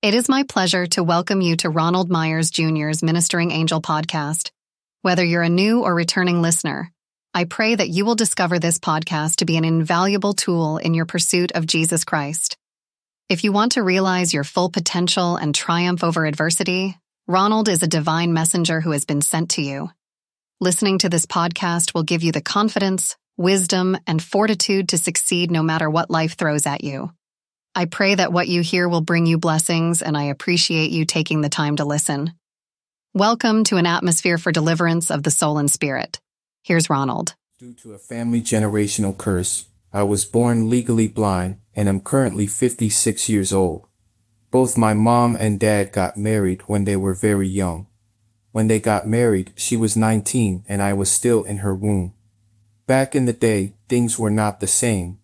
It is my pleasure to welcome you to Ronald Myers Jr.'s Ministering Angel podcast. Whether you're a new or returning listener, I pray that you will discover this podcast to be an invaluable tool in your pursuit of Jesus Christ. If you want to realize your full potential and triumph over adversity, Ronald is a divine messenger who has been sent to you. Listening to this podcast will give you the confidence, wisdom, and fortitude to succeed no matter what life throws at you. I pray that what you hear will bring you blessings, and I appreciate you taking the time to listen. Welcome to an atmosphere for deliverance of the soul and spirit. Here's Ronald. Due to a family generational curse, I was born legally blind and am currently 56 years old. Both my mom and dad got married when they were very young. When they got married, she was 19 and I was still in her womb. Back in the day, things were not the same.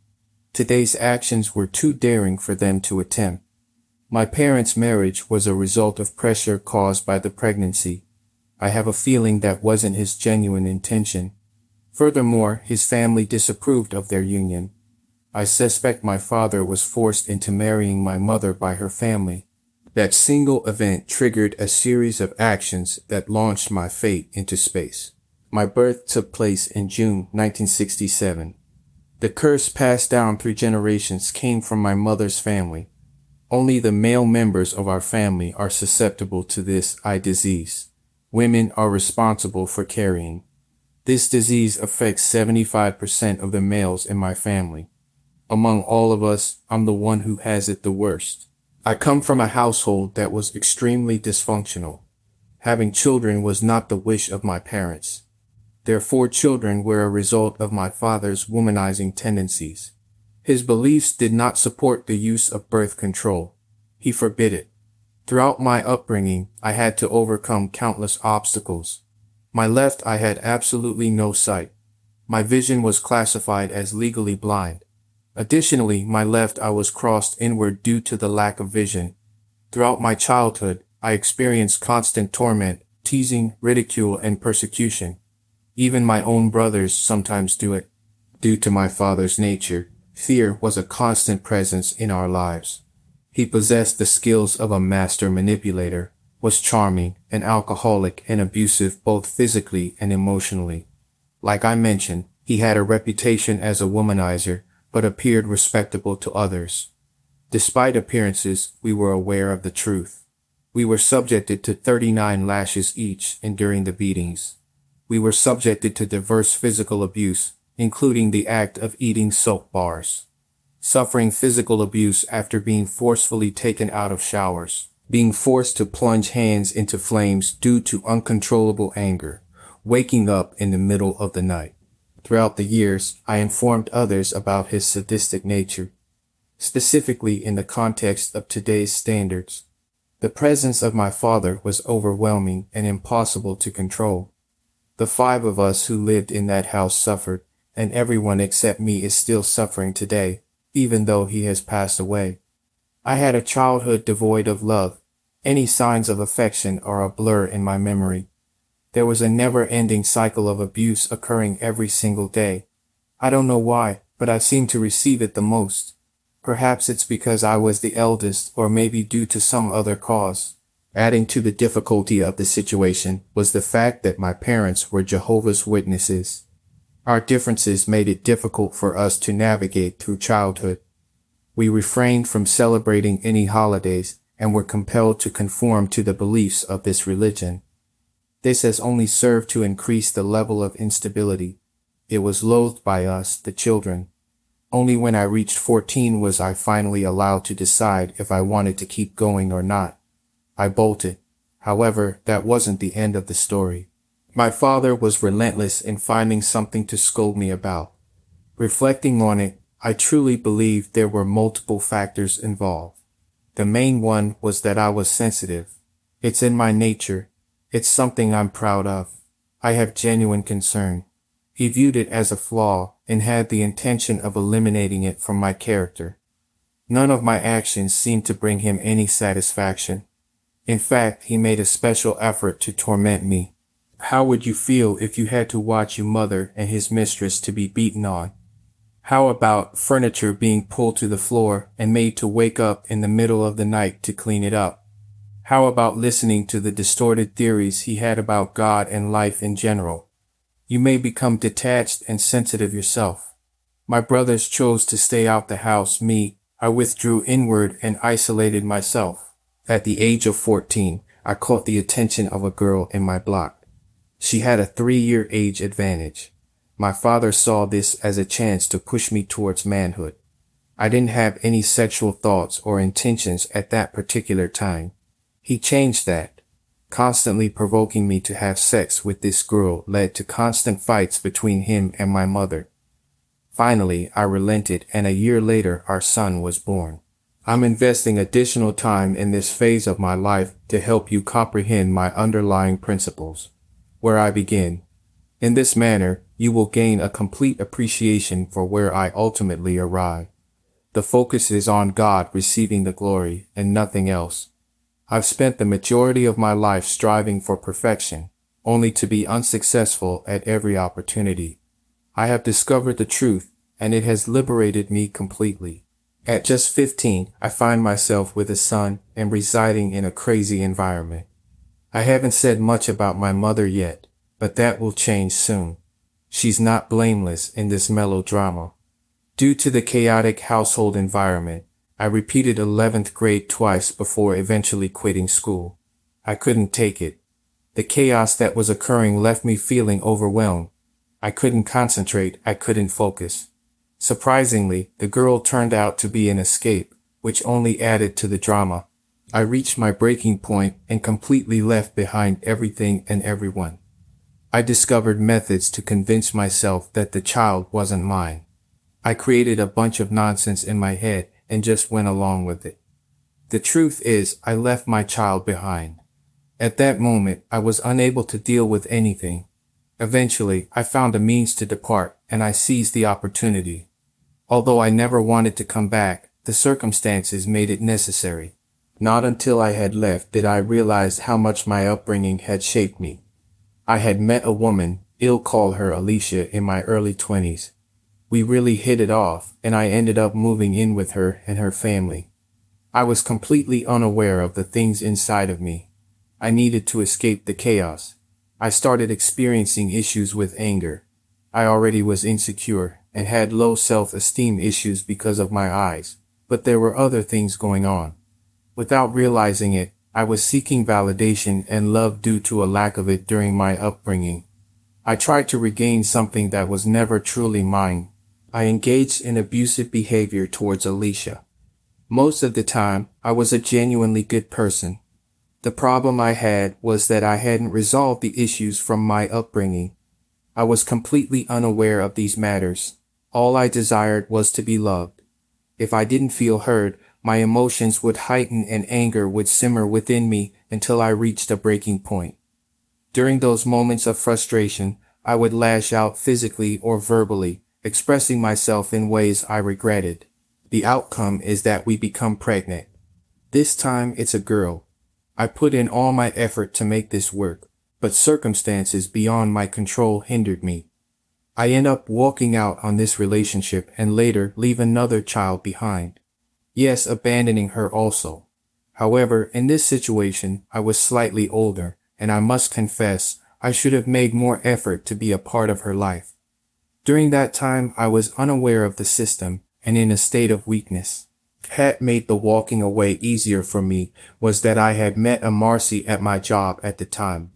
Today's actions were too daring for them to attempt. My parents' marriage was a result of pressure caused by the pregnancy. I have a feeling that wasn't his genuine intention. Furthermore, his family disapproved of their union. I suspect my father was forced into marrying my mother by her family. That single event triggered a series of actions that launched my fate into space. My birth took place in June 1967. The curse passed down through generations came from my mother's family. Only the male members of our family are susceptible to this eye disease. Women are responsible for carrying. This disease affects 75% of the males in my family. Among all of us, I'm the one who has it the worst. I come from a household that was extremely dysfunctional. Having children was not the wish of my parents. Their four children were a result of my father's womanizing tendencies. His beliefs did not support the use of birth control. He forbid it. Throughout my upbringing, I had to overcome countless obstacles. My left eye had absolutely no sight. My vision was classified as legally blind. Additionally, my left eye was crossed inward due to the lack of vision. Throughout my childhood, I experienced constant torment, teasing, ridicule, and persecution. Even my own brothers sometimes do it. Due to my father's nature, fear was a constant presence in our lives. He possessed the skills of a master manipulator, was charming, an alcoholic, and abusive both physically and emotionally. Like I mentioned, he had a reputation as a womanizer, but appeared respectable to others. Despite appearances, we were aware of the truth. We were subjected to 39 lashes each enduring the beatings we were subjected to diverse physical abuse, including the act of eating soap bars, suffering physical abuse after being forcefully taken out of showers, being forced to plunge hands into flames due to uncontrollable anger, waking up in the middle of the night. Throughout the years, I informed others about his sadistic nature, specifically in the context of today's standards. The presence of my father was overwhelming and impossible to control. The five of us who lived in that house suffered, and everyone except me is still suffering today, even though he has passed away. I had a childhood devoid of love. Any signs of affection are a blur in my memory. There was a never-ending cycle of abuse occurring every single day. I don't know why, but I seem to receive it the most. Perhaps it's because I was the eldest or maybe due to some other cause. Adding to the difficulty of the situation was the fact that my parents were Jehovah's Witnesses. Our differences made it difficult for us to navigate through childhood. We refrained from celebrating any holidays and were compelled to conform to the beliefs of this religion. This has only served to increase the level of instability. It was loathed by us, the children. Only when I reached 14 was I finally allowed to decide if I wanted to keep going or not. I bolted. However, that wasn't the end of the story. My father was relentless in finding something to scold me about. Reflecting on it, I truly believe there were multiple factors involved. The main one was that I was sensitive. It's in my nature. It's something I'm proud of. I have genuine concern. He viewed it as a flaw and had the intention of eliminating it from my character. None of my actions seemed to bring him any satisfaction. In fact, he made a special effort to torment me. How would you feel if you had to watch your mother and his mistress to be beaten on? How about furniture being pulled to the floor and made to wake up in the middle of the night to clean it up? How about listening to the distorted theories he had about God and life in general? You may become detached and sensitive yourself. My brothers chose to stay out the house. Me, I withdrew inward and isolated myself. At the age of 14, I caught the attention of a girl in my block. She had a three-year age advantage. My father saw this as a chance to push me towards manhood. I didn't have any sexual thoughts or intentions at that particular time. He changed that. Constantly provoking me to have sex with this girl led to constant fights between him and my mother. Finally, I relented and a year later our son was born. I'm investing additional time in this phase of my life to help you comprehend my underlying principles. Where I begin. In this manner, you will gain a complete appreciation for where I ultimately arrive. The focus is on God receiving the glory and nothing else. I've spent the majority of my life striving for perfection, only to be unsuccessful at every opportunity. I have discovered the truth and it has liberated me completely. At just 15, I find myself with a son and residing in a crazy environment. I haven't said much about my mother yet, but that will change soon. She's not blameless in this melodrama. Due to the chaotic household environment, I repeated 11th grade twice before eventually quitting school. I couldn't take it. The chaos that was occurring left me feeling overwhelmed I couldn't concentrate, I couldn't focus. Surprisingly, the girl turned out to be an escape, which only added to the drama. I reached my breaking point and completely left behind everything and everyone. I discovered methods to convince myself that the child wasn't mine. I created a bunch of nonsense in my head and just went along with it. The truth is, I left my child behind. At that moment, I was unable to deal with anything. Eventually, I found a means to depart, and I seized the opportunity. Although I never wanted to come back, the circumstances made it necessary. Not until I had left did I realize how much my upbringing had shaped me. I had met a woman, ill call her Alicia, in my early twenties. We really hit it off, and I ended up moving in with her and her family. I was completely unaware of the things inside of me. I needed to escape the chaos, I started experiencing issues with anger. I already was insecure and had low self-esteem issues because of my eyes, but there were other things going on. Without realizing it, I was seeking validation and love due to a lack of it during my upbringing. I tried to regain something that was never truly mine. I engaged in abusive behavior towards Alicia. Most of the time, I was a genuinely good person, the problem I had was that I hadn't resolved the issues from my upbringing. I was completely unaware of these matters. All I desired was to be loved. If I didn't feel heard, my emotions would heighten and anger would simmer within me until I reached a breaking point. During those moments of frustration, I would lash out physically or verbally, expressing myself in ways I regretted. The outcome is that we become pregnant. This time it's a girl. I put in all my effort to make this work, but circumstances beyond my control hindered me. I end up walking out on this relationship and later leave another child behind. Yes, abandoning her also. However, in this situation, I was slightly older, and I must confess, I should have made more effort to be a part of her life. During that time, I was unaware of the system and in a state of weakness had made the walking away easier for me was that I had met a Marcy at my job at the time.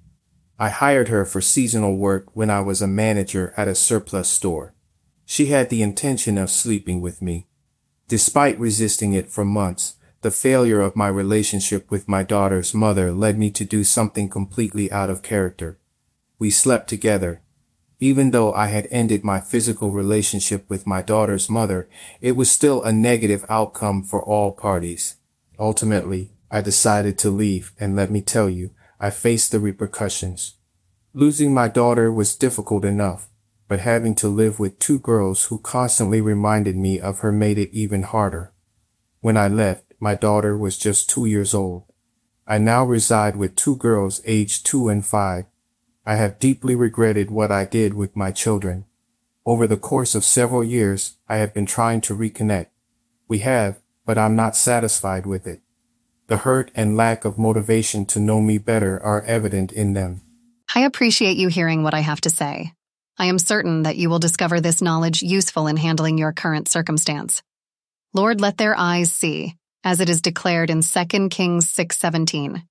I hired her for seasonal work when I was a manager at a surplus store. She had the intention of sleeping with me. Despite resisting it for months, the failure of my relationship with my daughter's mother led me to do something completely out of character. We slept together, even though I had ended my physical relationship with my daughter's mother, it was still a negative outcome for all parties. Ultimately, I decided to leave, and let me tell you, I faced the repercussions. Losing my daughter was difficult enough, but having to live with two girls who constantly reminded me of her made it even harder. When I left, my daughter was just two years old. I now reside with two girls aged two and five I have deeply regretted what I did with my children. Over the course of several years, I have been trying to reconnect. We have, but I'm not satisfied with it. The hurt and lack of motivation to know me better are evident in them. I appreciate you hearing what I have to say. I am certain that you will discover this knowledge useful in handling your current circumstance. Lord, let their eyes see, as it is declared in 2 Kings 6:17.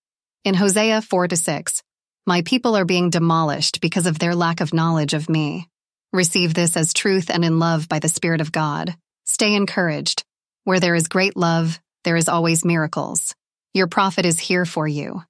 In Hosea 4 to 6, my people are being demolished because of their lack of knowledge of me. Receive this as truth and in love by the Spirit of God. Stay encouraged. Where there is great love, there is always miracles. Your prophet is here for you.